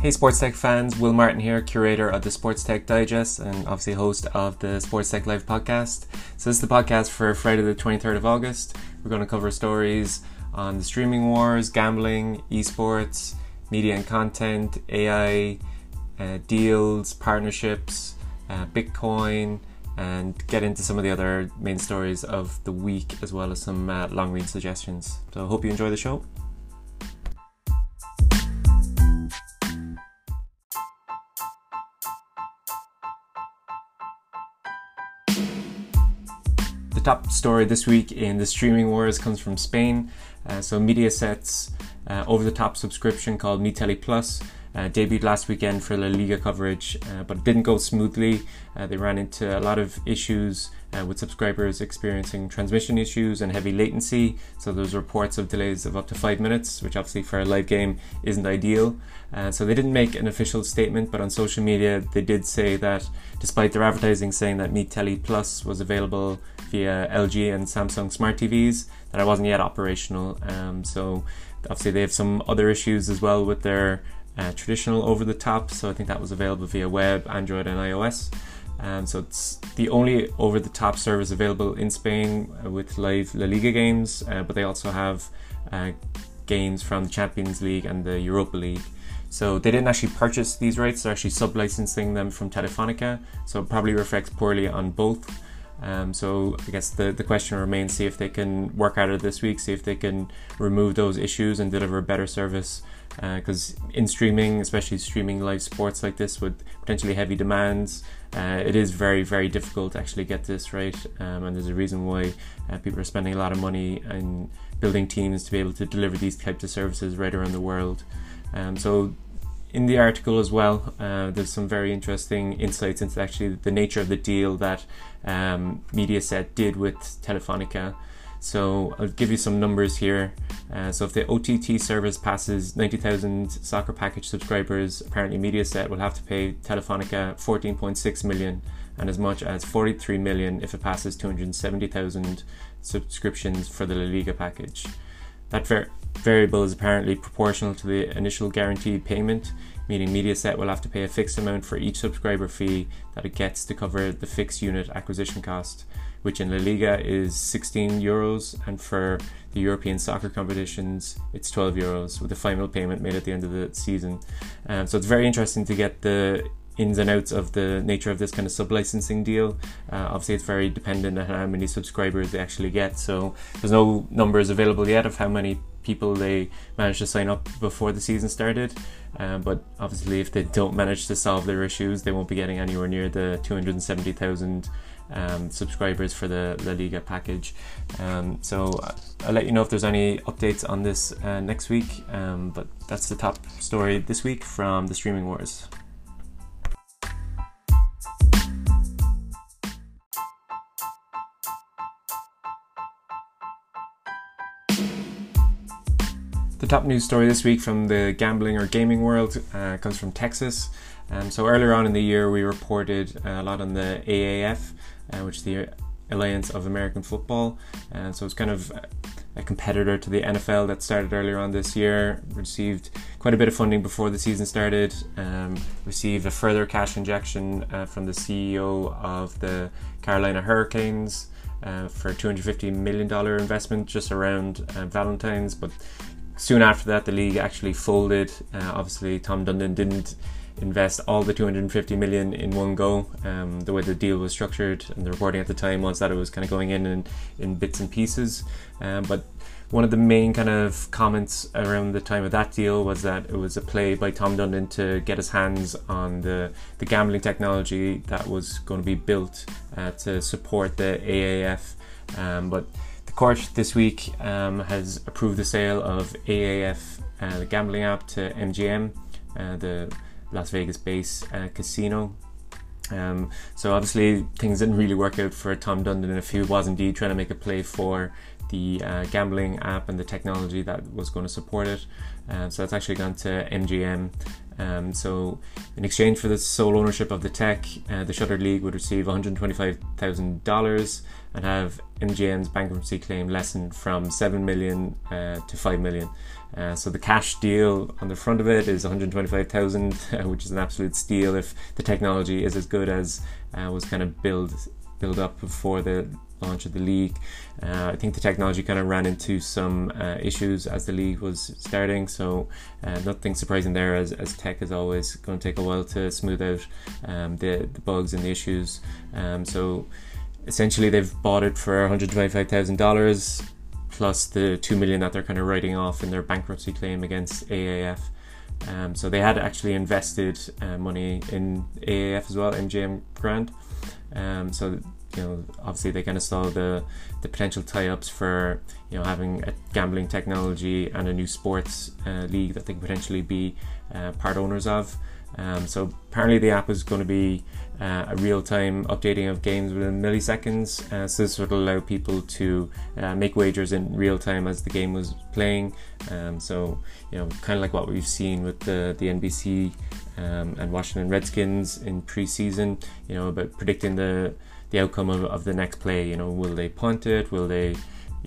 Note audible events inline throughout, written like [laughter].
Hey, Sports Tech fans, Will Martin here, curator of the Sports Tech Digest and obviously host of the Sports Tech Live podcast. So, this is the podcast for Friday, the 23rd of August. We're going to cover stories on the streaming wars, gambling, esports, media and content, AI, uh, deals, partnerships, uh, Bitcoin, and get into some of the other main stories of the week as well as some uh, long read suggestions. So, I hope you enjoy the show. Top story this week in the streaming wars comes from Spain. Uh, so Mediaset's uh, over-the-top subscription called MiTele Plus uh, debuted last weekend for La Liga coverage, uh, but it didn't go smoothly. Uh, they ran into a lot of issues uh, with subscribers experiencing transmission issues and heavy latency. So there's reports of delays of up to five minutes, which obviously for a live game isn't ideal. Uh, so they didn't make an official statement, but on social media they did say that despite their advertising saying that MiTele Plus was available via LG and Samsung smart TVs, that it wasn't yet operational. Um, so obviously they have some other issues as well with their uh, traditional over the top. So I think that was available via web, Android, and iOS. Um, so it's the only over the top service available in Spain uh, with live La Liga games, uh, but they also have uh, games from the Champions League and the Europa League. So they didn't actually purchase these rights, they're actually sub licensing them from Telefonica. So it probably reflects poorly on both. Um, so I guess the, the question remains see if they can work out of this week, see if they can remove those issues and deliver a better service because uh, in streaming, especially streaming live sports like this with potentially heavy demands, uh, it is very, very difficult to actually get this right. Um, and there's a reason why uh, people are spending a lot of money and building teams to be able to deliver these types of services right around the world. Um, so in the article as well, uh, there's some very interesting insights into actually the nature of the deal that um, Mediaset did with Telefonica. So I'll give you some numbers here. Uh, so if the OTT service passes 90,000 soccer package subscribers, apparently Mediaset will have to pay Telefonica 14.6 million and as much as 43 million if it passes 270,000 subscriptions for the La Liga package. That ver- variable is apparently proportional to the initial guaranteed payment, meaning Mediaset will have to pay a fixed amount for each subscriber fee that it gets to cover the fixed unit acquisition cost which in La Liga is 16 euros, and for the European soccer competitions, it's 12 euros with a final payment made at the end of the season. Um, so it's very interesting to get the ins and outs of the nature of this kind of sub licensing deal. Uh, obviously, it's very dependent on how many subscribers they actually get. So there's no numbers available yet of how many people they managed to sign up before the season started. Um, but obviously, if they don't manage to solve their issues, they won't be getting anywhere near the 270,000 um, subscribers for the La Liga package. Um, so I'll let you know if there's any updates on this uh, next week. Um, but that's the top story this week from the streaming wars. The top news story this week from the gambling or gaming world uh, comes from Texas. Um, so earlier on in the year, we reported a lot on the AAF, uh, which is the Alliance of American Football. And so it's kind of a competitor to the NFL that started earlier on this year. Received quite a bit of funding before the season started. Um, received a further cash injection uh, from the CEO of the Carolina Hurricanes. Uh, for a $250 million investment just around uh, Valentine's, but soon after that, the league actually folded. Uh, obviously, Tom Dundon didn't invest all the 250 million in one go. Um, the way the deal was structured and the reporting at the time was that it was kind of going in in, in bits and pieces. Um, but one of the main kind of comments around the time of that deal was that it was a play by Tom Dundon to get his hands on the, the gambling technology that was going to be built uh, to support the AAF. Um, but the court this week um, has approved the sale of AAF, uh, the gambling app, to MGM, uh, the Las Vegas based uh, casino. Um, so obviously things didn't really work out for Tom Dundon if he was indeed trying to make a play for the uh, gambling app and the technology that was going to support it. Um, so that's actually gone to MGM. Um, so, in exchange for the sole ownership of the tech, uh, the Shuttered League would receive $125,000 and have MGM's bankruptcy claim lessened from 7 million uh, to 5 million. Uh, so the cash deal on the front of it is 125,000, [laughs] which is an absolute steal if the technology is as good as uh, was kind of built build up before the launch of the league. Uh, I think the technology kind of ran into some uh, issues as the league was starting, so uh, nothing surprising there. As, as tech is always going to take a while to smooth out um, the, the bugs and the issues. Um, so essentially, they've bought it for one hundred twenty-five thousand dollars plus the two million that they're kind of writing off in their bankruptcy claim against AAF. Um, so they had actually invested uh, money in AAF as well, MGM Grand. Um, so you know, obviously they kind of saw the the potential tie-ups for you know having a gambling technology and a new sports uh, league that they could potentially be uh, part owners of. Um, so apparently the app is going to be uh, a real-time updating of games within milliseconds. Uh, so this would allow people to uh, make wagers in real time as the game was playing. Um, so you know, kind of like what we've seen with the the NBC um, and Washington Redskins in preseason. You know, about predicting the the outcome of, of the next play. You know, will they punt it? Will they,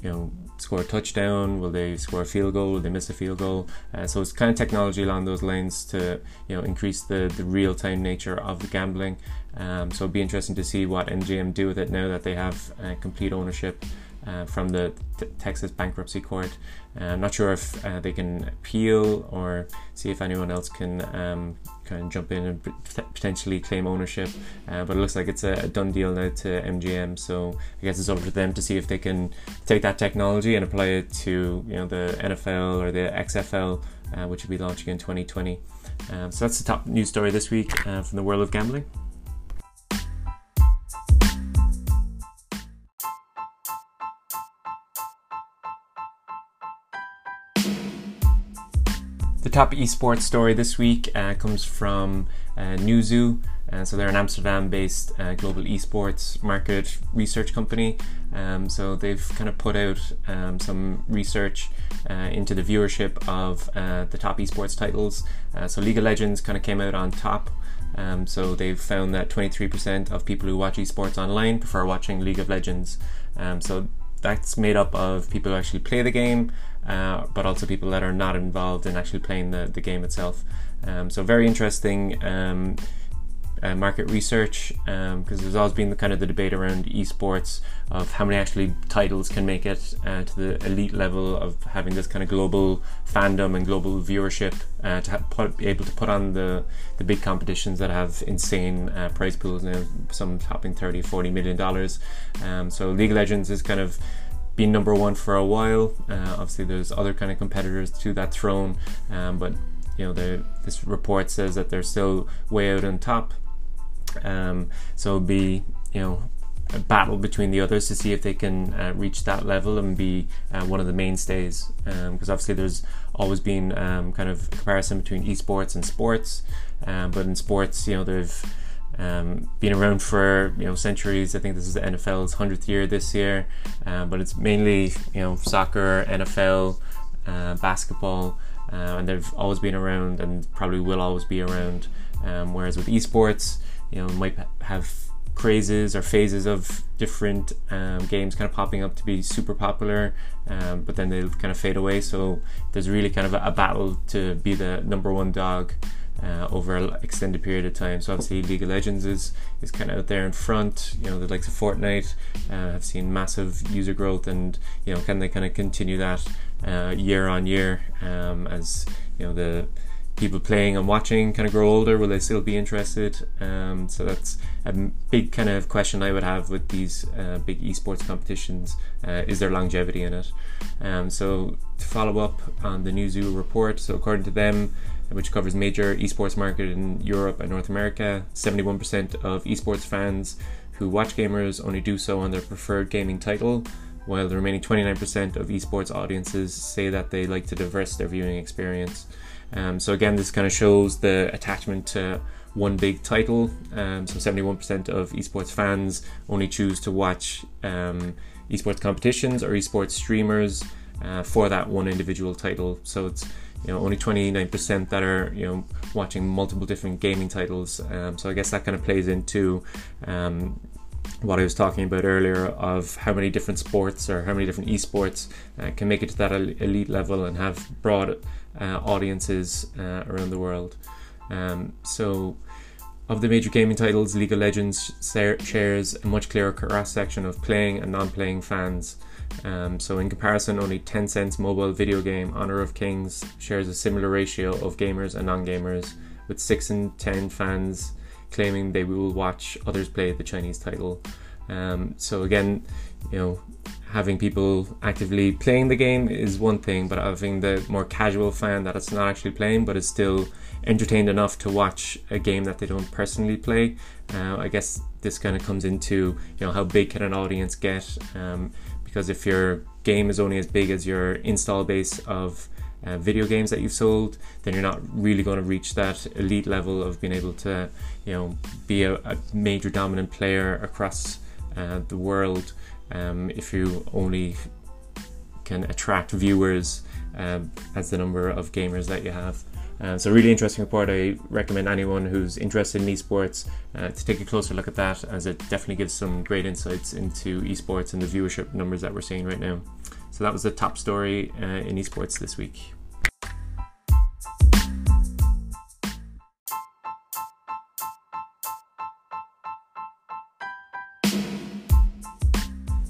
you know, score a touchdown? Will they score a field goal? Will they miss a field goal? Uh, so it's kind of technology along those lines to you know increase the the real time nature of the gambling. Um, so it'd be interesting to see what MGM do with it now that they have uh, complete ownership uh, from the t- Texas bankruptcy court. Uh, I'm not sure if uh, they can appeal or see if anyone else can um, kind of jump in and potentially claim ownership. Uh, but it looks like it's a, a, done deal now to MGM. So I guess it's over to them to see if they can take that technology and apply it to you know the NFL or the XFL, uh, which will be launching in 2020. Um, so that's the top news story this week uh, from the world of gambling. The top esports story this week uh, comes from uh, Newzoo. Uh, so they're an Amsterdam-based uh, global esports market research company. Um, so they've kind of put out um, some research uh, into the viewership of uh, the top esports titles. Uh, so League of Legends kind of came out on top. Um, so they've found that 23% of people who watch esports online prefer watching League of Legends. Um, so that's made up of people who actually play the game, uh, but also people that are not involved in actually playing the, the game itself. Um, so very interesting um, uh, market research because um, there's always been the kind of the debate around esports of how many actually titles can make it uh, to the elite level of having this kind of global fandom and global viewership uh, to put, be able to put on the the big competitions that have insane uh, prize pools now some topping 30 40 million dollars um, so League of Legends is kind of been number one for a while. Uh, obviously, there's other kind of competitors to that throne, um, but you know, this report says that they're still way out on top. Um, so it'll be you know a battle between the others to see if they can uh, reach that level and be uh, one of the mainstays. Because um, obviously there's always been um, kind of comparison between esports and sports, um, but in sports, you know, they've um, been around for you know centuries. I think this is the NFL's hundredth year this year, uh, but it's mainly you know soccer, NFL, uh, basketball, uh, and they've always been around and probably will always be around. Um, whereas with esports, you know, might have crazes or phases of different um, games kind of popping up to be super popular, um, but then they'll kind of fade away. So there's really kind of a, a battle to be the number one dog. Uh, over an extended period of time. So obviously, League of Legends is is kind of out there in front. You know, the likes of Fortnite uh, have seen massive user growth, and you know, can they kind of continue that uh, year on year um, as you know the people playing and watching kind of grow older will they still be interested um, so that's a big kind of question i would have with these uh, big esports competitions uh, is there longevity in it um, so to follow up on the Newzoo report so according to them which covers major esports market in europe and north america 71% of esports fans who watch gamers only do so on their preferred gaming title while the remaining 29% of esports audiences say that they like to diverse their viewing experience um, so again, this kind of shows the attachment to one big title. Um, so 71% of esports fans only choose to watch um, esports competitions or esports streamers uh, for that one individual title. So it's you know only 29% that are you know watching multiple different gaming titles. Um, so I guess that kind of plays into um, what I was talking about earlier of how many different sports or how many different esports uh, can make it to that elite level and have broad uh, audiences uh, around the world. Um, so, of the major gaming titles, League of Legends shares a much clearer cross section of playing and non playing fans. Um, so, in comparison, only Tencent's mobile video game Honor of Kings shares a similar ratio of gamers and non gamers, with 6 in 10 fans claiming they will watch others play the Chinese title. Um, so, again, you know, having people actively playing the game is one thing, but having the more casual fan that it's not actually playing but is still entertained enough to watch a game that they don't personally play, uh, I guess this kind of comes into you know how big can an audience get? Um, because if your game is only as big as your install base of uh, video games that you've sold, then you're not really going to reach that elite level of being able to, you know, be a, a major dominant player across uh, the world um, if you only can attract viewers um, as the number of gamers that you have. Uh, so, really interesting report. I recommend anyone who's interested in esports uh, to take a closer look at that, as it definitely gives some great insights into esports and the viewership numbers that we're seeing right now. So, that was the top story uh, in esports this week.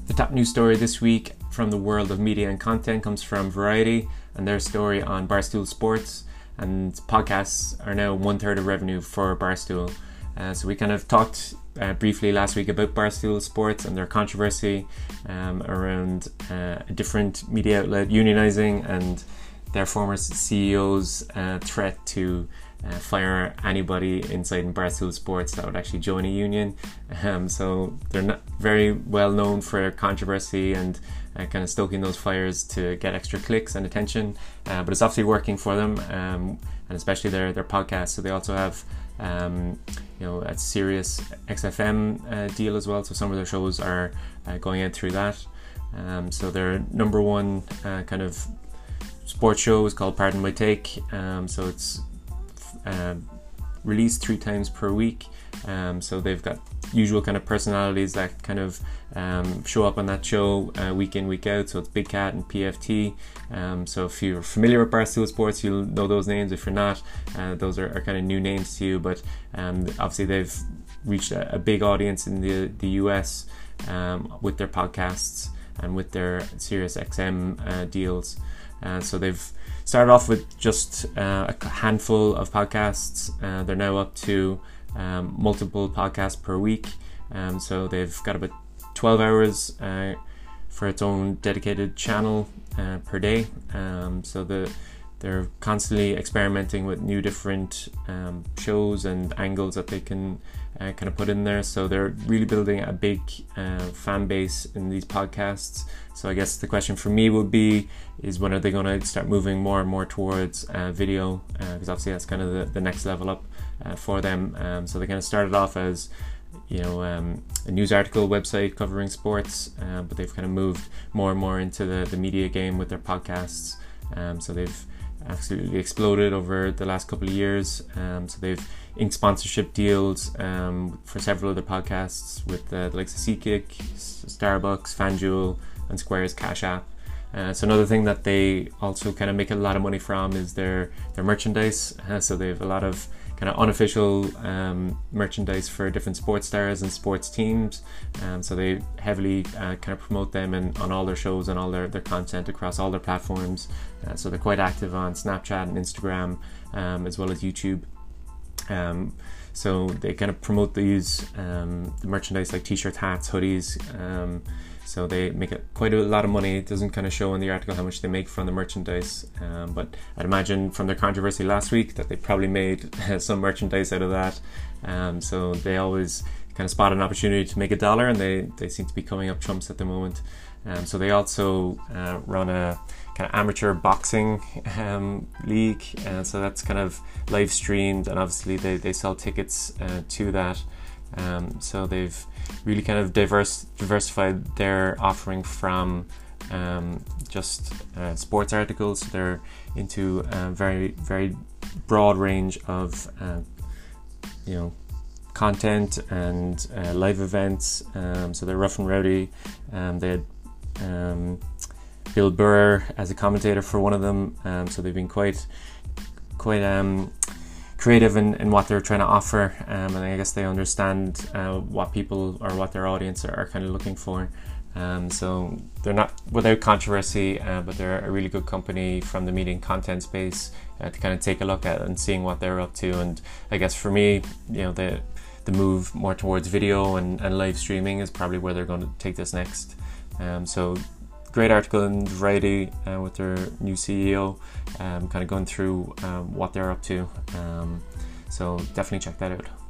The top news story this week from the world of media and content comes from Variety and their story on Barstool Sports. And podcasts are now one third of revenue for Barstool. Uh, so we kind of talked uh, briefly last week about Barstool Sports and their controversy um, around uh, a different media outlet unionizing and their former CEO's uh, threat to uh, fire anybody inside in Barstool Sports that would actually join a union. [laughs] Um, so they're not very well known for controversy and uh, kind of stoking those fires to get extra clicks and attention. Uh, but it's obviously working for them, um, and especially their their podcast. So they also have. Um, you know, a Sirius XM uh, deal as well. So some of their shows are uh, going out through that. Um, so their number one uh, kind of sports show is called Pardon My Take. Um, so it's um, released three times per week. Um, so they've got usual kind of personalities that kind of um, show up on that show uh, week in week out. So it's Big Cat and PFT. Um, so if you're familiar with Barstool Sports, you'll know those names. If you're not, uh, those are, are, kind of new names to you. But um, obviously they've reached a, a, big audience in the the US um, with their podcasts and with their Sirius XM uh, deals. Uh, so they've started off with just uh, a handful of podcasts. Uh, they're now up to um, multiple podcasts per week. Um, so they've got about 12 hours uh, for its own dedicated channel uh, per day. Um, so the they're constantly experimenting with new different um, shows and angles that they can uh, kind of put in there. So they're really building a big uh, fan base in these podcasts. So I guess the question for me would be: is when are they going to start moving more and more towards uh, video? Because uh, obviously that's kind of the, the next level up uh, for them. Um, so they kind of started off as you know um, a news article website covering sports, uh, but they've kind of moved more and more into the, the media game with their podcasts. Um, so they've absolutely exploded over the last couple of years. Um, so they've inked sponsorship deals um, for several other podcasts with uh, the likes of SeatGeek, Starbucks, FanDuel, and Square's Cash App. Uh, so another thing that they also kind of make a lot of money from is their their merchandise. Uh, [laughs] so they have a lot of kind of unofficial um, merchandise for different sports stars and sports teams. Um, so they heavily uh, kind of promote them and on all their shows and all their, their content across all their platforms. Uh, so they're quite active on Snapchat and Instagram um, as well as YouTube. Um, so they kind of promote these um, the merchandise like t-shirts, hats, hoodies. Um, so they make it quite a lot of money. It doesn't kind of show in the article how much they make from the merchandise, um, but I'd imagine from their controversy last week that they probably made [laughs] some merchandise out of that. Um, so they always kind of spot an opportunity to make a dollar, and they, they seem to be coming up trumps at the moment. Um, so they also uh, run a kind of amateur boxing um, league, and so that's kind of live streamed, and obviously they, they sell tickets uh, to that. Um, so they've really kind of diverse diversified their offering from um, just uh, sports articles. They're into a very very broad range of uh, you know content and uh, live events. Um, so they're rough and rowdy. Um, they had um, Bill Burr as a commentator for one of them. Um, so they've been quite quite um, creative in, in what they're trying to offer, um, and I guess they understand uh, what people or what their audience are, are kind of looking for. Um, so they're not without controversy, uh, but they're a really good company from the media and content space uh, to kind of take a look at and seeing what they're up to. And I guess for me, you know, the the move more towards video and, and live streaming is probably where they're going to take this next. Um, so great article in Variety uh, with their new CEO, um, kind of going through um, what they're up to. Um, so definitely check that out.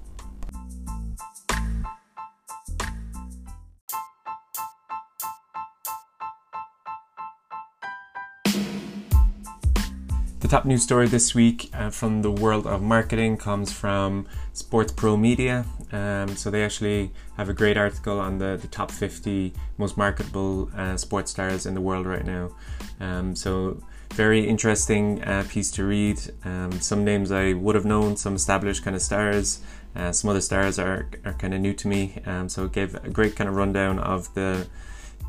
The top news story this week uh, from the world of marketing comes from Sports Pro Media. Um, so they actually have a great article on the, the top 50 most marketable uh, sports stars in the world right now. Um, so very interesting uh, piece to read. Um, some names I would have known, some established kind of stars. Uh, some other stars are, are kind of new to me. Um, so it gave a great kind of rundown of the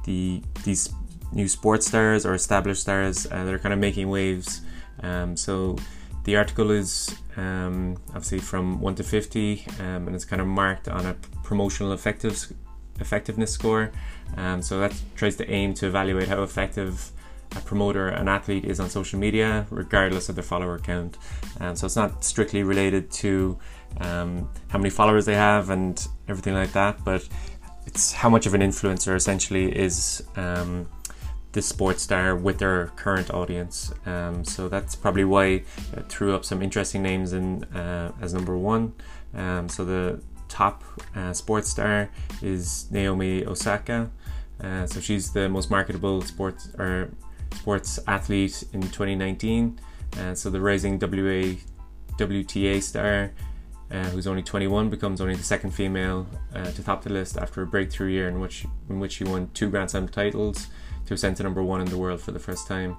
the these new sports stars or established stars uh, that are kind of making waves um, so the article is um, obviously from 1 to 50 um, and it's kind of marked on a promotional effective, effectiveness score. Um, so that tries to aim to evaluate how effective a promoter, an athlete is on social media, regardless of their follower count. Um, so it's not strictly related to um, how many followers they have and everything like that, but it's how much of an influencer essentially is um, this sports star with their current audience. Um, so that's probably why I threw up some interesting names in uh, as number one. Um, so the top uh, sports star is Naomi Osaka. Uh, so she's the most marketable sports or sports athlete in 2019. Uh, so the rising WA WTA star. Uh, who's only 21, becomes only the second female uh, to top the list after a breakthrough year in which in which she won two Grand Slam titles, to to number one in the world for the first time.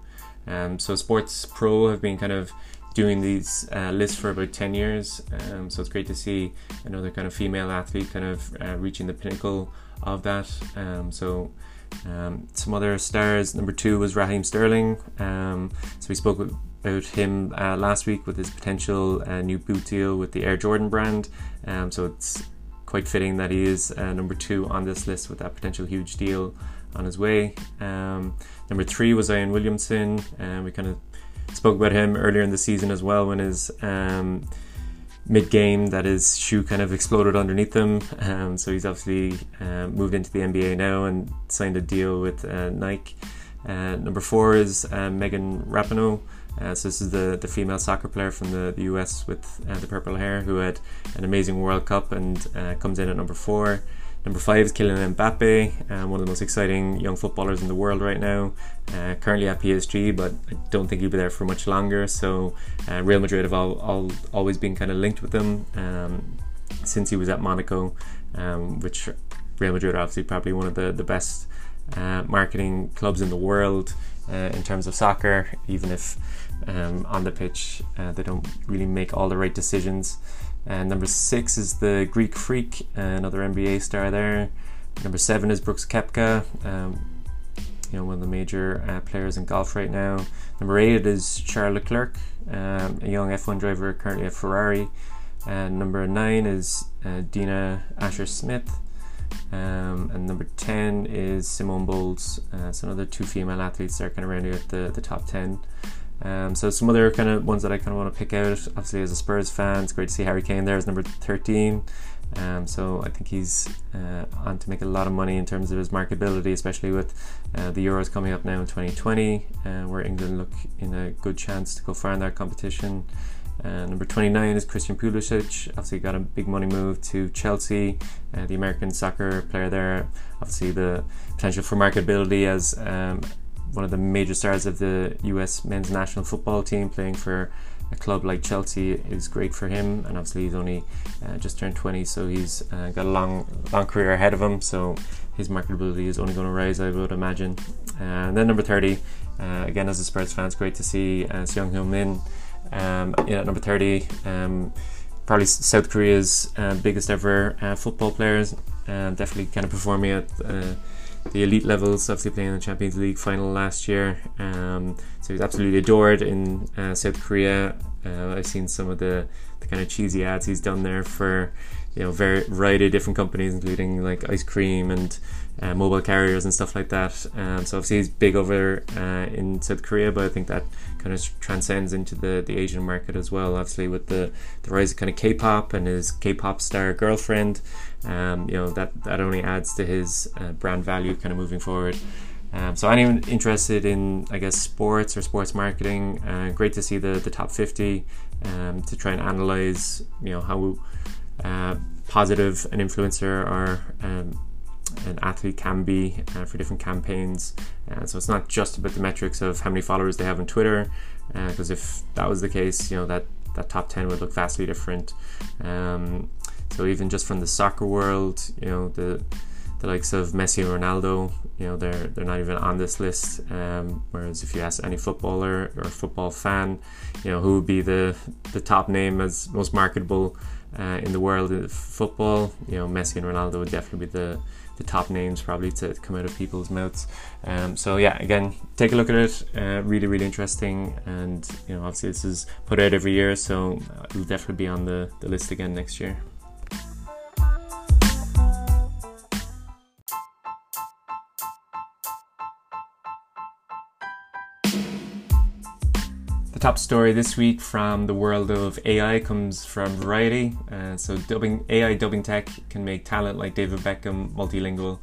Um, so Sports Pro have been kind of doing these uh, lists for about 10 years. Um, so it's great to see another kind of female athlete kind of uh, reaching the pinnacle of that. Um, so um, some other stars. Number two was Raheem Sterling. Um, so we spoke about him uh, last week with his potential uh, new boot deal with the Air Jordan brand. Um, so it's quite fitting that he is uh, number two on this list with that potential huge deal on his way. Um, number three was Zion Williamson, and we kind of spoke about him earlier in the season as well when his um, mid game that his shoe kind of exploded underneath him. Um, so he's obviously uh, moved into the NBA now and signed a deal with uh, Nike. Uh, number four is uh, Megan Rapinoe. Uh, so this is the, the female soccer player from the, the US with uh, the purple hair who had an amazing World Cup and comes in at number four. Number five is Kylian Mbappe, um, one of the most exciting young footballers in the world right now. Uh, currently at PSG, but I don't think he'll be there for much longer. So uh, Real Madrid have all, all, always been kind of linked with him um, since he was at Monaco, um, which Real Madrid are obviously probably one of the the best uh, marketing clubs in the world uh, in terms of soccer, even if um, on the pitch uh, they don't really make all the right decisions. And number six is the Greek Freak, another NBA star there. Number seven is Brooks Koepka, um, you know one of the major uh, players in golf right now. Number eight is Charles Leclerc, um, a young F1 driver currently at Ferrari. And number nine is uh, Dina Asher Smith. Um, and number 10 is Simone Biles. Uh, so another two female athletes that are kind of rounding out the, the top 10. Um, so some other kind of ones that I kind of want to pick out. Obviously, as a Spurs fan, it's great to see Harry Kane there as number 13. Um, so I think he's uh, on to make a lot of money in terms of his marketability, especially with uh, the Euros coming up now in 2020, uh, where England look in a good chance to go far in that competition. Uh, number 29 is Christian Pulisic. Obviously, got a big money move to Chelsea, uh, the American soccer player there. Obviously, the potential for marketability as um, one of the major stars of the US men's national football team, playing for a club like Chelsea is great for him, and obviously he's only uh, just turned 20, so he's uh, got a long, long career ahead of him. So his marketability is only going to rise, I would imagine. Uh, and then number 30, uh, again as a Spurs fan, it's great to see uh, Son Heung-min. Um, yeah, number 30, um, probably South Korea's uh, biggest ever football players. Definitely kind of performing at the elite levels, obviously playing in the Champions League final last year. Um, so he's absolutely adored in uh, South Korea. Uh, I've seen some of the, the kind of cheesy ads he's done there for you know very variety of different companies, including like ice cream and uh, mobile carriers and stuff like that. Um, so obviously he's big over uh, in South Korea, but I think that kind of transcends into the, the Asian market as well. Obviously with the, the rise of kind of K-pop and his K-pop star girlfriend, um, you know that that only adds to his uh, brand value kind of moving forward. Um, so anyone interested in, I guess, sports or sports marketing, uh, great to see the the top 50 um, to try and analyze, you know, how uh, positive an influencer or um, an athlete can be uh, for different campaigns. Uh, so it's not just about the metrics of how many followers they have on Twitter, because uh, if that was the case, you know that that top 10 would look vastly different. Um, so even just from the soccer world, you know the the likes of Messi and Ronaldo, you know they're they're not even on this list. Um, whereas if you ask any footballer or football fan, you know who would be the the top name as most marketable uh, in the world of football, you know Messi and Ronaldo would definitely be the the top names probably to come out of people's mouths. Um, so yeah, again, take a look at it. Uh, really, really interesting, and you know, obviously this is put out every year, so it'll definitely be on the, the list again next year. Top story this week from the world of AI comes from Variety. Uh, so, dubbing AI dubbing tech can make talent like David Beckham multilingual.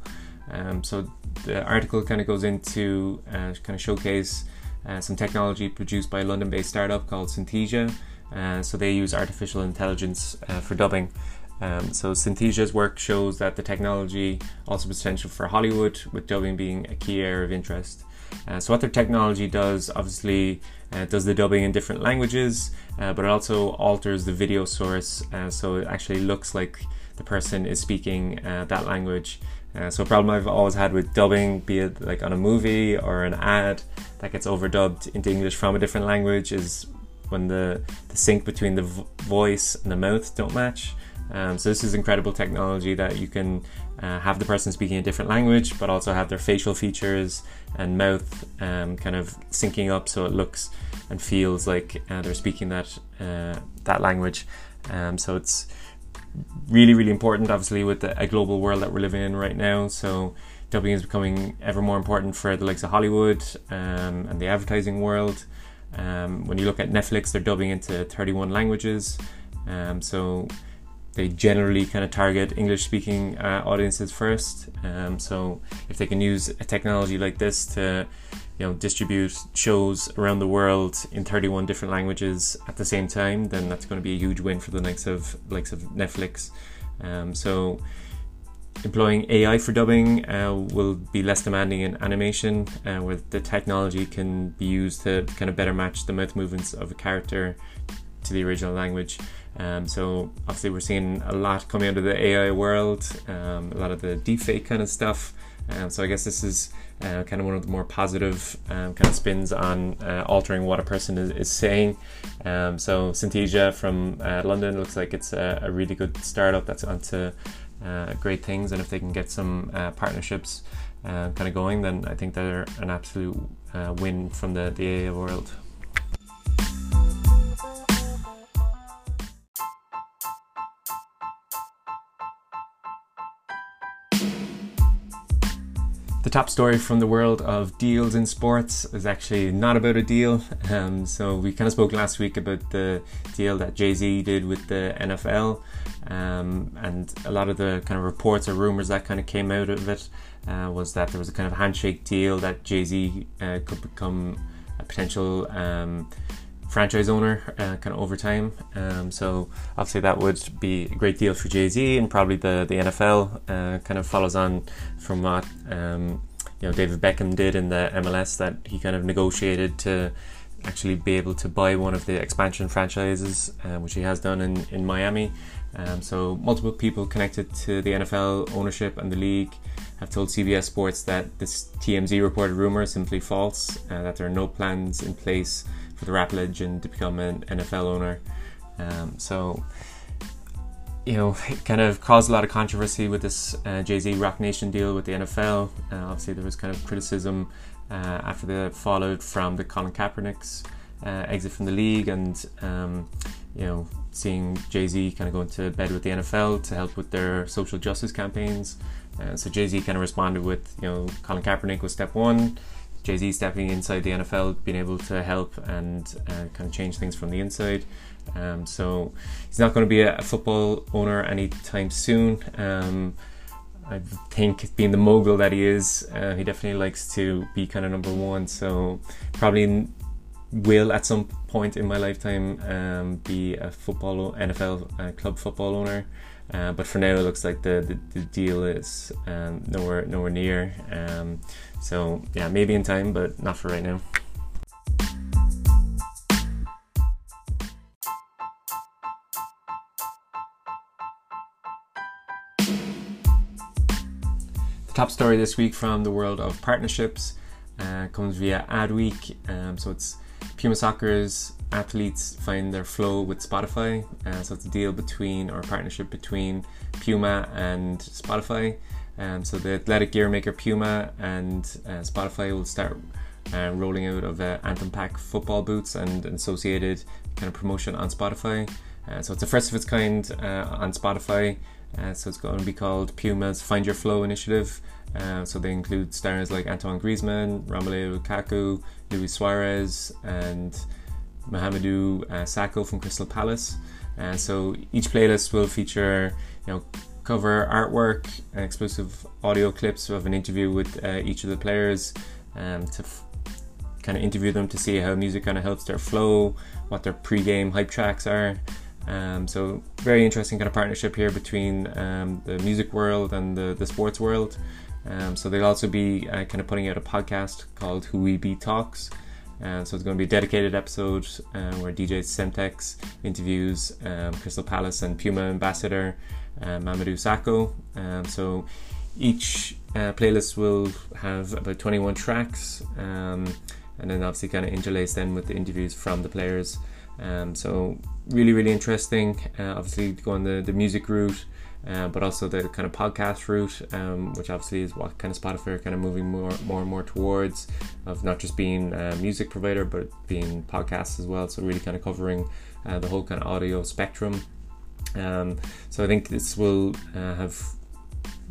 Um, so, the article kind of goes into uh, kind of showcase uh, some technology produced by a London-based startup called Synthesia. Uh, so, they use artificial intelligence uh, for dubbing. Um, so Synthesia's work shows that the technology also potential for Hollywood, with dubbing being a key area of interest. Uh, so what their technology does, obviously, uh, does the dubbing in different languages, uh, but it also alters the video source, uh, so it actually looks like the person is speaking uh, that language. Uh, so a problem I've always had with dubbing, be it like on a movie or an ad that gets overdubbed into English from a different language, is when the, the sync between the voice and the mouth don't match. Um, so this is incredible technology that you can uh, have the person speaking a different language, but also have their facial features and mouth um, kind of syncing up so it looks and feels like uh, they're speaking that uh, that language. Um, so it's really really important, obviously, with the, a global world that we're living in right now. So dubbing is becoming ever more important for the likes of Hollywood um, and the advertising world. Um, when you look at Netflix, they're dubbing into 31 languages. Um, so they generally kind of target English speaking uh, audiences first. Um, so if they can use a technology like this to you know distribute shows around the world in 31 different languages at the same time, then that's going to be a huge win for the likes of likes of Netflix. Um, so employing AI for dubbing uh, will be less demanding in animation, uh, where the technology can be used to kind of better match the mouth movements of a character to the original language. Um, so obviously we're seeing a lot coming out of the AI world, um, a lot of the deepfake kind of stuff. Um, so I guess this is uh, kind of one of the more positive um, kind of spins on uh, altering what a person is, is saying. Um, so Synthesia from uh, London looks like it's a, a, really good startup that's onto uh, great things, and if they can get some uh, partnerships uh, kind of going, then I think they're an absolute win from the, the AI world. The top story from the world of deals in sports is actually not about a deal. Um, so we kind of spoke last week about the deal that Jay Z did with the NFL, um, and a lot of the kind of reports or rumors that kind of came out of it uh, was that there was a kind of handshake deal that Jay Z uh, could become a potential. Um, franchise owner uh, kind of over time. Um, so obviously that would be a great deal for Jay Z and probably the the NFL uh, kind of follows on from what um, you know David Beckham did in the MLS that he kind of negotiated to actually be able to buy one of the expansion franchises, uh, which he has done in, in Miami. Um, so, multiple people connected to the NFL ownership and the league have told CBS Sports that this TMZ reported rumor is simply false, uh, that there are no plans in place the rap legend to become an NFL owner. Um, so, you know, it kind of caused a lot of controversy with this uh, Jay Z Roc Nation deal with the NFL. Uh, obviously, there was kind of criticism uh, after the fallout from the Colin Kaepernick's uh, exit from the league and, um, you know, seeing Jay Z kind of go into bed with the NFL to help with their social justice campaigns. Uh, so Jay Z kind of responded with, you know, Colin Kaepernick was step one. Jay Z stepping inside the NFL, being able to help and uh, kind of change things from the inside. Um, so he's not going to be a, football owner anytime soon. Um, I think being the mogul that he is, uh, he definitely likes to be kind of number one. So probably will at some point in my lifetime um, be a football NFL uh, club football owner. Uh, but for now, it looks like the, the, the deal is um, nowhere nowhere near. Um, so yeah, maybe in time, but not for right now. The top story this week from the world of partnerships uh, comes via Adweek. Um, so it's Puma Soccer's athletes find their flow with Spotify. Uh, so it's a deal between or partnership between Puma and Spotify. Um, so the athletic gear maker Puma and uh, Spotify will start uh, rolling out of uh, Anthem Pack football boots and associated kind of promotion on Spotify. Uh, so it's the first of its kind uh, on Spotify. Uh, so it's going to be called Puma's Find Your Flow initiative. Uh, so they include stars like Antoine Griezmann, Romelu Lukaku, Luis Suarez, and Mamadou uh, Sakho from Crystal Palace. Uh, so each playlist will feature, you know, cover artwork, and exclusive audio clips of an interview with uh, each of the players, um, to f- kind of interview them to see how music kind of helps their flow, what their pre-game hype tracks are. Um, so very interesting kind of partnership here between um, the music world and the, the sports world. Um, so they'll also be uh, kind of putting out a podcast called Who We Be Talks. Uh, so it's going to be a dedicated episode uh, where DJ Semtex interviews um, Crystal Palace and Puma ambassador uh, Mamadou Sakho. Um, so each uh, playlist will have about 21 tracks um, and then obviously kind of interlace them with the interviews from the players. Um, so really, really interesting. Uh, obviously, going the, the music route, uh, but also the kind of podcast route, um, which obviously is what kind of Spotify are kind of moving more, more and more towards, of not just being a music provider, but being podcasts as well. So really kind of covering uh, the whole kind of audio spectrum. Um, so I think this will uh, have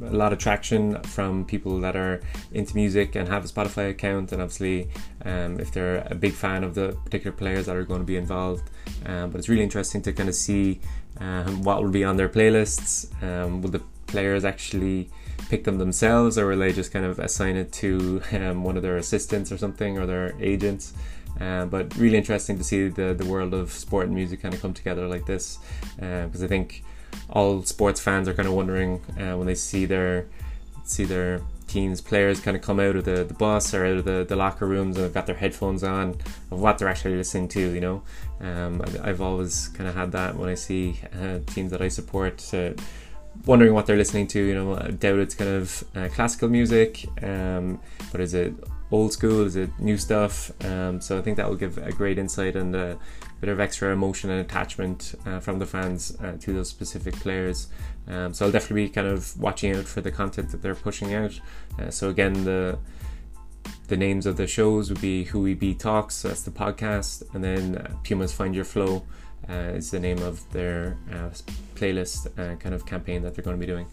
a lot of traction from people that are into music and have a Spotify account, and obviously, um, if they're a big fan of the particular players that are going to be involved. Um, but it's really interesting to kind of see um, what will be on their playlists. Um, will the players actually pick them themselves, or will they just kind of assign it to um, one of their assistants or something, or their agents? Uh, but really interesting to see the, the world of sport and music kind of come together like this because uh, I think all sports fans are kind of wondering uh, when they see their see their teams players kind of come out of the, the bus or out of the, the locker rooms and have got their headphones on of what they're actually listening to you know? Um, I've always kind of had that when I see uh, teams that I support uh, wondering what they're listening to you know? I doubt it's kind of uh, classical music um, but is it old school? Is it new stuff? Um, so I think that will give a great insight and bit of extra emotion and attachment uh, from the fans uh, to those specific players. Um, so I'll definitely be kind of watching out for the content that they're pushing out. Uh, so again, the the names of the shows would be Who We Be Talks, so that's the podcast, and then uh, Pumas Find Your Flow uh, is the name of their uh, playlist kind of campaign that they're going to be doing.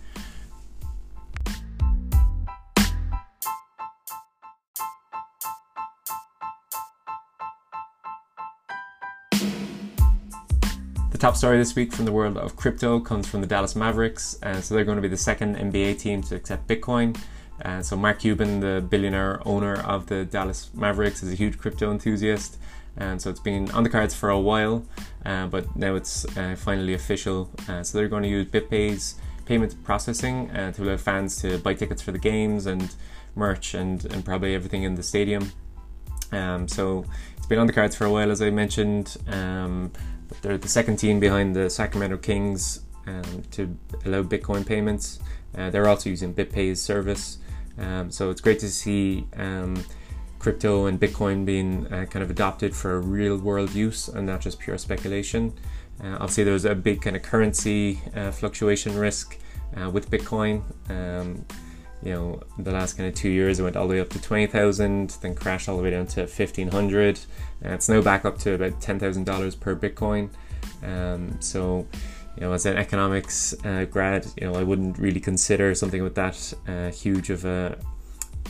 Top story this week from the world of crypto comes from the Dallas Mavericks. Uh, so they're going to be the second NBA team to accept Bitcoin. Uh, so Mark Cuban, the billionaire owner of the Dallas Mavericks, is a huge crypto enthusiast. And so it's been on the cards for a while, uh, but now it's uh, finally official. Uh, so they're going to use BitPay's payment processing uh, to allow fans to buy tickets for the games and merch and, and probably everything in the stadium. Um, so it's been on the cards for a while, as I mentioned. Um, they're the second team behind the Sacramento Kings um, to allow Bitcoin payments. Uh, they're also using BitPay's service. Um, so it's great to see um, crypto and Bitcoin being uh, kind of adopted for real world use and not just pure speculation. Uh, obviously, there's a big kind of currency uh, fluctuation risk uh, with Bitcoin. Um, you know, the last kind of two years, it went all the way up to 20,000, then crashed all the way down to 1,500. And it's now back up to about $10,000 per Bitcoin. Um, so, you know, as an economics uh, grad, you know, I wouldn't really consider something with that uh, huge of a,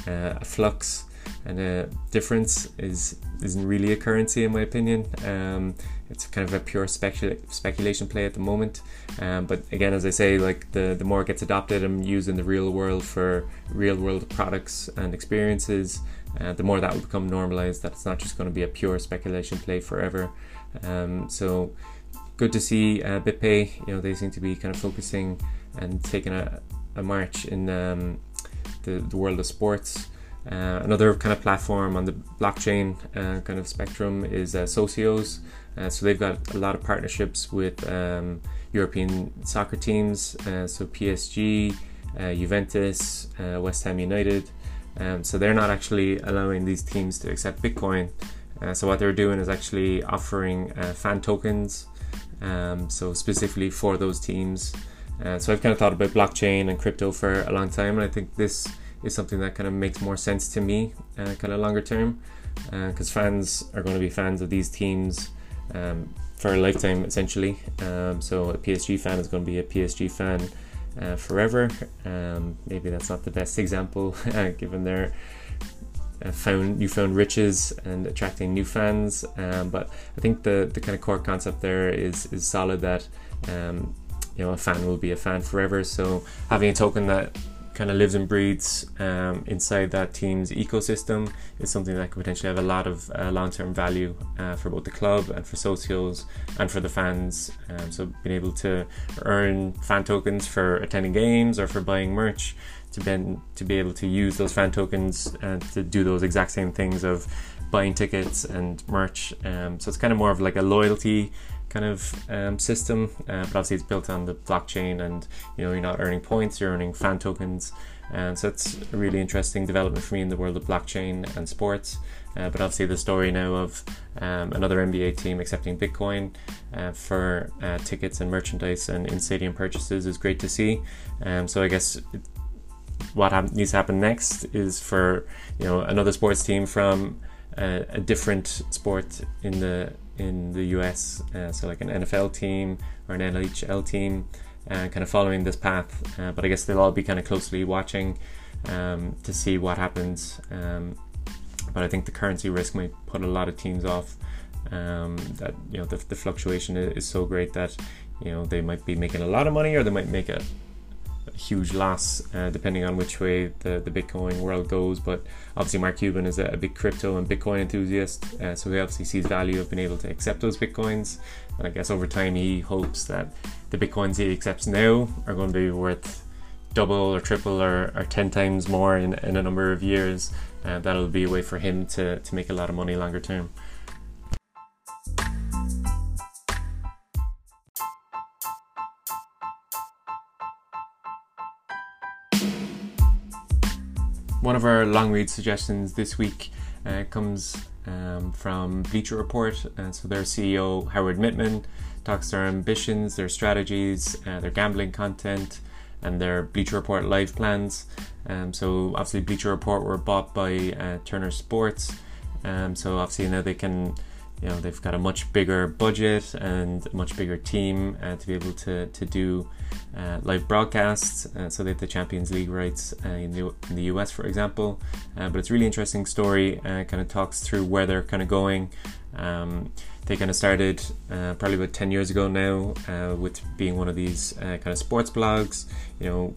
uh, a flux and a difference is isn't really a currency in my opinion. Um, it's kind of a pure specula- speculation play at the moment. Um, but again, as I say, like the the more it gets adopted and used in the real world for real world products and experiences, uh, the more that will become normalized. That it's not just going to be a pure speculation play forever. Um, so good to see uh, BitPay. You know, they seem to be kind of focusing and taking a, a march in um, the the world of sports. Uh, another kind of platform on the blockchain uh, kind of spectrum is uh, Socios. Uh, so they've got a lot of partnerships with um, European soccer teams, uh, so PSG, uh, Juventus, West Ham United. Um, so they're not actually allowing these teams to accept Bitcoin. so what they're doing is actually offering fan tokens, um, so specifically for those teams. so I've kind of thought about blockchain and crypto for a long time, and I think this is something that kind of makes more sense to me, uh, kind of longer term, because uh, fans are going to be fans of these teams um, for a lifetime, essentially. Um, so a PSG fan is going to be a PSG fan uh, forever. Um, maybe that's not the best example, [laughs] uh, given their uh, found newfound riches and attracting new fans. Um, but I think the the kind of core concept there is is solid that um, you know a fan will be a fan forever. So having a token that kind of lives and breathes um, inside that team's ecosystem is something that could potentially have a lot of uh, long-term value uh, for both the club and for socios and for the fans. Um, so being able to earn fan tokens for attending games or for buying merch, to be to be able to use those fan tokens and to do those exact same things of buying tickets and merch. Um, so it's kind of more of like a loyalty kind of um, system, uh, but obviously it's built on the blockchain, and you know you're not earning points, you're earning fan tokens, and so it's a really interesting development for me in the world of blockchain and sports. Uh, but obviously the story now of um, another NBA team accepting Bitcoin uh, for uh, tickets and merchandise and in-stadium purchases is great to see. Um, so I guess what ha- needs to happen next is for you know another sports team from a, a different sport in the in the US, uh, so like an NFL team or an NHL team, uh, kind of following this path. Uh, but I guess they'll all be kind of closely watching um, to see what happens. Um, but I think the currency risk might put a lot of teams off. Um, that you know the, the fluctuation is, so great that you know they might be making a lot of money or they might make a huge loss uh, depending on which way the, the Bitcoin world goes. But obviously, Mark Cuban is a, a big crypto and Bitcoin enthusiast, uh, so he obviously sees value of being able to accept those Bitcoins. And I guess over time, he hopes that the Bitcoins he accepts now are going to be worth double or triple or, or 10 times more in, in a number of years. Uh, that'll be a way for him to, to make a lot of money longer term. One of our long read suggestions this week uh, comes um, from Bleacher Report. Uh, so their CEO Howard Mittman talks their ambitions, their strategies, uh, their gambling content, and their Bleacher Report live plans. Um, so obviously Bleacher Report were bought by uh, Turner Sports. Um, so obviously now they can you know they've got a much bigger budget and a much bigger team uh, to be able to to do uh, live broadcasts. Uh, so they have the Champions League rights uh, in the in the US, for example. Uh, but it's a really interesting story. Uh, kind of talks through where they're kind of going. Um, they kind of started probably about ten years ago now with being one of these kind of sports blogs. You know,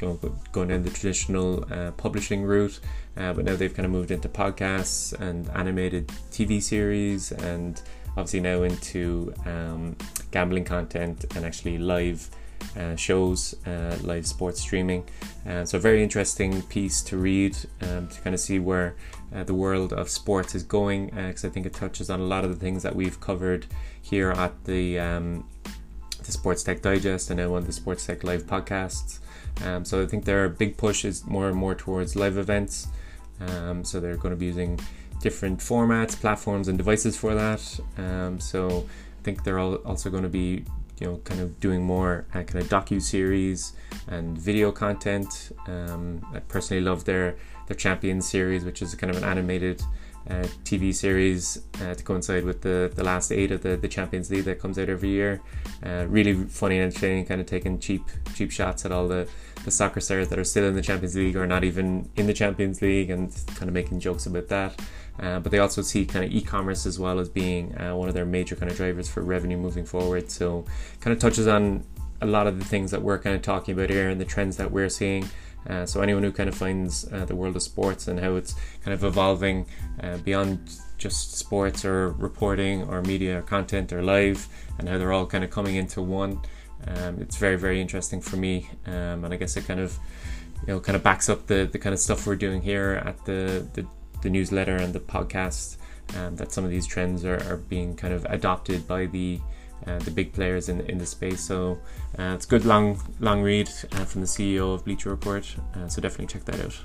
you know, going down the traditional uh, publishing route, uh, but now they've kind of moved into podcasts and animated TV series, and obviously now into um, gambling content and actually live uh, shows, uh, live sports streaming. Uh, so, very interesting piece to read um, to kind of see where uh, the world of sports is going, because I think it touches on a lot of the things that we've covered here at the um, the Sports Tech Digest and now on the Sports Tech Live podcasts. Um, so I think their big push is more and more towards live events. Um, so they're going to be using different formats, platforms, and devices for that. Um, so I think they're also going to be, you know, kind of doing more uh, kind of docu series and video content. Um, I personally love their their Champions series, which is kind of an animated uh, TV series uh, to coincide with the, the last eight of the, the Champions League that comes out every year. Uh, really funny and entertaining, kind of taking cheap cheap shots at all the, soccer stars that are still in the Champions League or not even in the Champions League and kind of making jokes about that. Uh, but they also see kind of e-commerce as well as being uh, one of their major kind of drivers for revenue moving forward. So kind of touches on a lot of the things that we're kind of talking about here and the trends that we're seeing. Uh, so anyone who kind of finds uh, the world of sports and how it's kind of evolving uh, beyond just sports or reporting or media or content or live and how they're all kind of coming into one, um, it's very very interesting for me. Um, and I guess it kind of you know kind of backs up the the kind of stuff we're doing here at the the, the newsletter and the podcast. Um, that some of these trends are, are being kind of adopted by the uh, the big players in in the space. So uh, it's good long long read uh, from the CEO of Bleacher Report. Uh, so definitely check that out.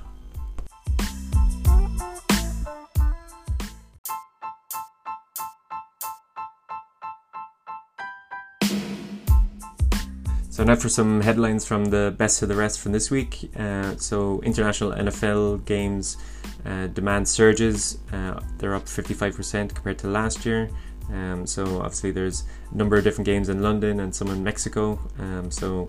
So now for some headlines from the best of the rest from this week. Uh, so international NFL games uh, demand surges. Uh, they're up 55% compared to last year. Um, so obviously there's a number of different games in London and some in Mexico. Um, so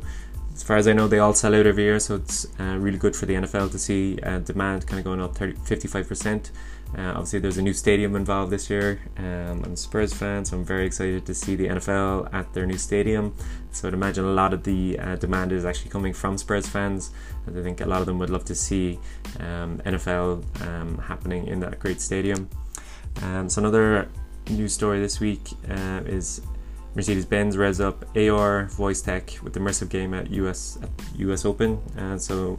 as far as I know, they all sell out every year. So it's uh, really good for the NFL to see uh, demand kind of going up 30, 55%. Uh, obviously, there's a new stadium involved this year. Um, I'm a Spurs fan, so I'm very excited to see the NFL at their new stadium. So I'd imagine a lot of the uh, demand is actually coming from Spurs fans, I think a lot of them would love to see um, NFL um, happening in that great stadium. Um, so another news story this week uh, is Mercedes-Benz revs up AR voice tech with the immersive game at US at US Open, and so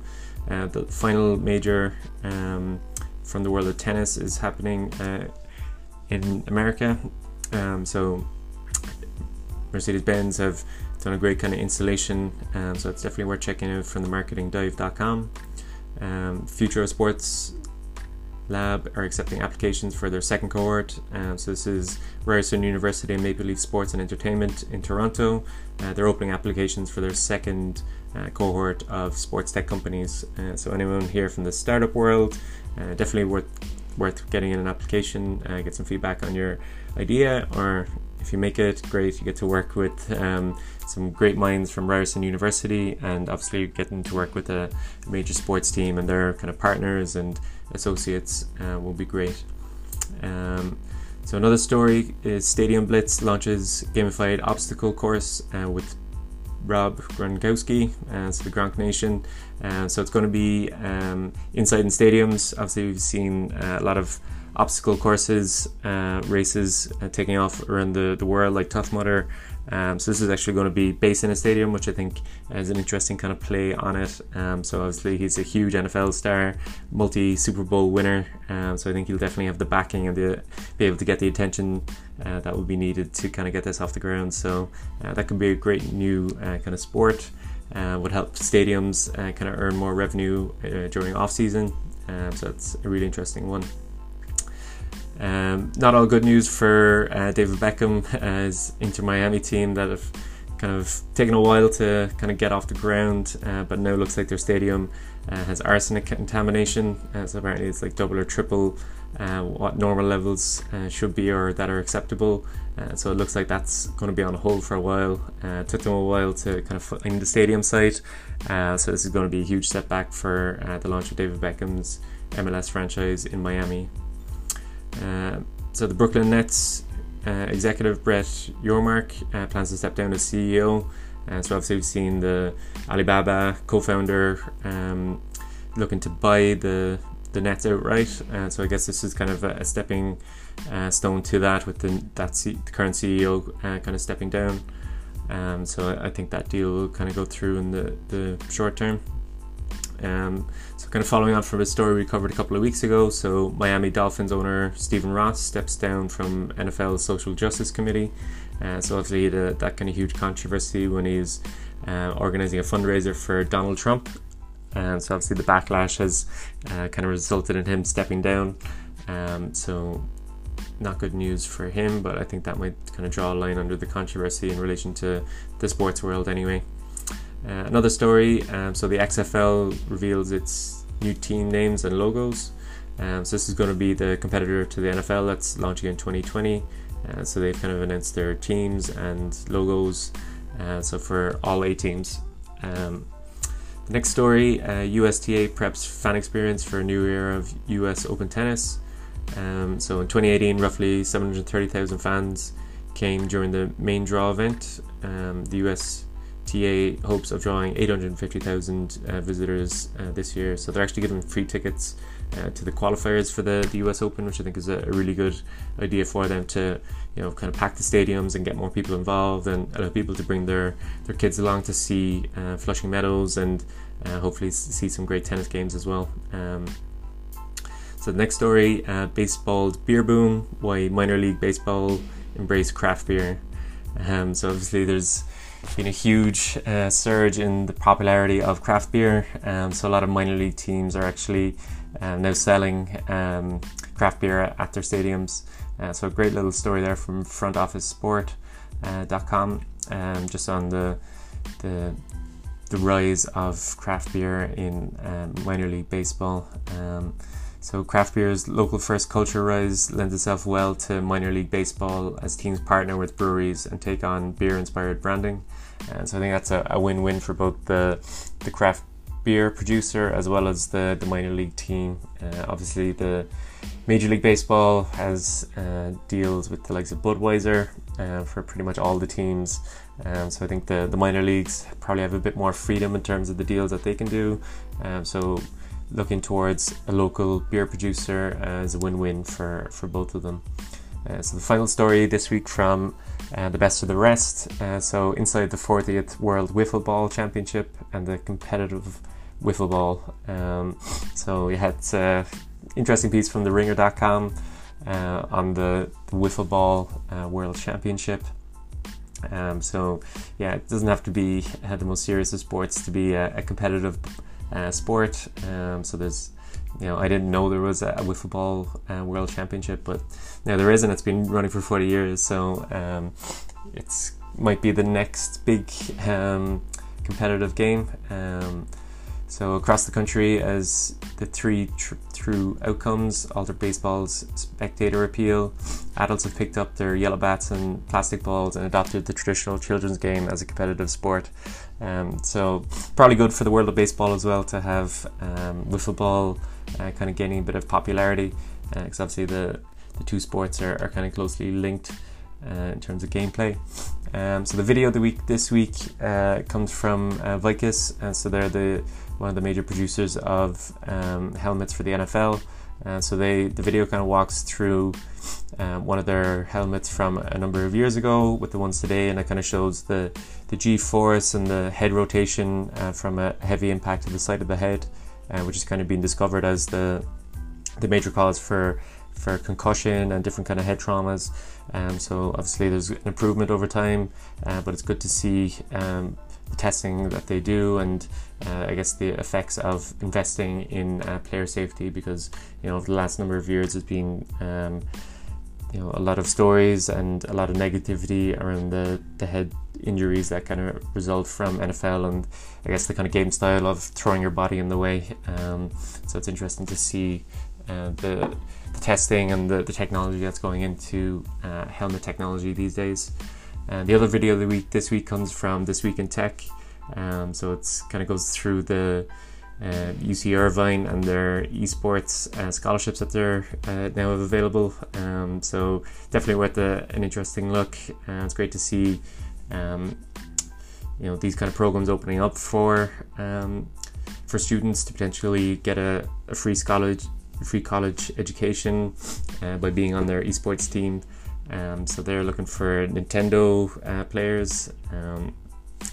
uh, the final major um, from the world of tennis is happening uh, in America. Um, so Mercedes-Benz have done a great kind of installation, um, so it's definitely worth checking out from the marketingdive.com. Um, Future Sports Lab are accepting applications for their second cohort. Um, so this is Ryerson University and Maple Leaf Sports and Entertainment in Toronto. Uh, they're opening applications for their second uh, cohort of sports tech companies. Uh, so anyone here from the startup world, uh, definitely worth worth getting in an application, uh, get some feedback on your idea, or if you make it, great. You get to work with um, some great minds from Ryerson University, and obviously getting to work with a major sports team and their kind of partners and associates uh, will be great. Um, so another story is Stadium Blitz launches gamified obstacle course uh, with Rob Gronkowski, uh, so the Gronk Nation. Uh, so it's going to be um, inside in stadiums. Obviously, we've seen uh, a lot of obstacle courses, uh, races uh, taking off around the, the world, like Tough Mudder. Um, so this is actually going to be based in a stadium, which I think is an interesting kind of play on it. Um, so obviously he's a huge NFL star, multi Super Bowl winner. Um, so I think he'll definitely have the backing and the, be able to get the attention uh, that will be needed to kind of get this off the ground. So uh, that could be a great new uh, kind of sport. Uh, would help stadiums uh, kind of earn more revenue during off season. Um, so it's a really interesting one. Um, not all good news for uh, David Beckham [laughs] as Inter Miami team that have kind of taken a while to kind of get off the ground, uh, but now looks like their stadium uh, has arsenic contamination. Uh, so apparently it's like double or triple uh, what normal levels uh, should be or that are acceptable. so it looks like that's going to be on hold for a while. it took them a while to kind of find the stadium site. so this is going to be a huge setback for the launch of David Beckham's MLS franchise in Miami. Uh, so the Brooklyn Nets uh, executive Brett Yormark uh, plans to step down as CEO. Uh, so obviously we've seen the Alibaba co-founder um, looking to buy the the Nets outright. Uh, so I guess this is kind of a, a stepping uh, stone to that with the that C- the current CEO kind of stepping down. Um, so I think that deal will kind of go through in the, the short term. Um, so, kind of following on from a story we covered a couple of weeks ago. So, Miami Dolphins owner Stephen Ross steps down from NFL's Social Justice Committee. Uh, so, obviously, that kind of huge controversy when he's uh, organizing a fundraiser for Donald Trump. And so, obviously, the backlash has uh, kind of resulted in him stepping down. Um, so, not good news for him, but I think that might kind of draw a line under the controversy in relation to the sports world anyway. Uh, another story um, so the XFL reveals its new team names and logos. Um, so this is going to be the competitor to the NFL that's launching in 2020. Uh, so they've kind of announced their teams and logos. Uh, so for all eight teams. Um, the next story USTA uh, preps fan experience for a new era of US Open tennis. Um, so in 2018, roughly 730,000 fans came during the main draw event. Um, the USTA hopes of drawing 850,000 uh, visitors uh, this year. So they're actually giving free tickets uh, to the qualifiers for the, the US Open, which I think is a, a, really good idea for them to, you know, kind of pack the stadiums and get more people involved and allow people to bring their, their kids along to see uh, Flushing Meadows and uh, hopefully see some great tennis games as well. Um, so the next story, uh, baseball's beer boom, why minor league baseball embraced craft beer. Um, so obviously there's been a huge uh, surge in the popularity of craft beer. Um, so a lot of minor league teams are actually uh, now selling um, craft beer at their stadiums. Uh, so a great little story there from frontofficesport.com, uh, um, just on the the the rise of craft beer in um, minor league baseball. So craft beer's local first culture rise lends itself well to minor league baseball as teams partner with breweries and take on beer-inspired branding. And so I think that's a, a win-win for both the the craft beer producer as well as the, the minor league team. Uh, obviously, the Major League Baseball has uh, deals with the likes of Budweiser uh, for pretty much all the teams. Um, so I think the, the minor leagues probably have a bit more freedom in terms of the deals that they can do. Um, so looking towards a local beer producer as a win-win for, for both of them. Uh, so the final story this week from uh, the best of the rest. Uh, so inside the 40th World Wiffle Ball Championship and the competitive wiffle ball. Um, so we had uh, interesting piece from the Ringer.com uh, on the, the wiffle ball uh, World Championship. Um, so yeah, it doesn't have to be the most serious of sports to be a, a competitive uh, sport. Um, so there's, you know, I didn't know there was a, a wiffle ball uh, world championship, but now there is, and it's been running for 40 years. So um, it's might be the next big um, competitive game. So across the country, as the three tr- true outcomes alter baseball's spectator appeal, adults have picked up their yellow bats and plastic balls and adopted the traditional children's game as a competitive sport. Um, so probably good for the world of baseball as well to have um, wiffle ball uh, kind of gaining a bit of popularity because uh, obviously the the two sports are, are kind of closely linked uh, in terms of gameplay. Um, so the video of the week this week uh, comes from uh, and so they're the one of the major producers of um, helmets for the NFL. And so they the video kind of walks through um, one of their helmets from a number of years ago with the ones today, and it kind of shows the the G force and the head rotation uh, from a heavy impact to the side of the head, uh, which is kind of being discovered as the the major cause for for concussion and different kind of head traumas. Um, so obviously there's an improvement over time, uh, but it's good to see um, the testing that they do and uh, I guess the effects of investing in uh, player safety because you know the last number of years there's been um, you know a lot of stories and a lot of negativity around the, the head injuries that kind of result from NFL and I guess the kind of game style of throwing your body in the way um, so it's interesting to see uh, the, the, testing and the, the technology that's going into uh, helmet technology these days and the other video of the week this week comes from This Week in Tech. Um, so it's kind of goes through the uh, UC Irvine and their esports uh, scholarships that they're uh, now available. Um, so definitely worth a, an interesting look. Uh, it's great to see, um, you know, these kind of programs opening up for um, for students to potentially get a, a free college free college education uh, by being on their esports team. Um, so they're looking for Nintendo uh, players.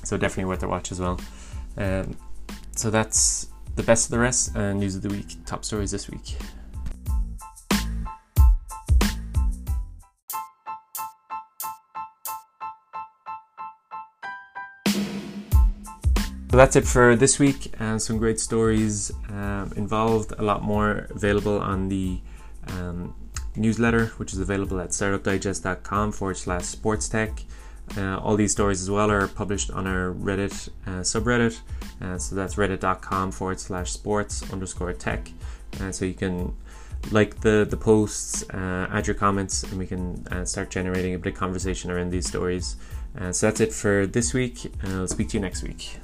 So definitely worth a watch as well. Um, so that's the best of the rest and news of the week. Top stories this week. So that's it for this week. and some great stories um, involved. A lot more available on the um, newsletter, which is available at startupdigest.com forward slash sports tech. Uh, all these stories as well are published on our Reddit uh, subreddit. Uh, so that's reddit.com forward slash sports underscore tech. Uh, so you can like the, the posts, add your comments, and we can start generating a bit of conversation around these stories. so that's it for this week, and I'll speak to you next week.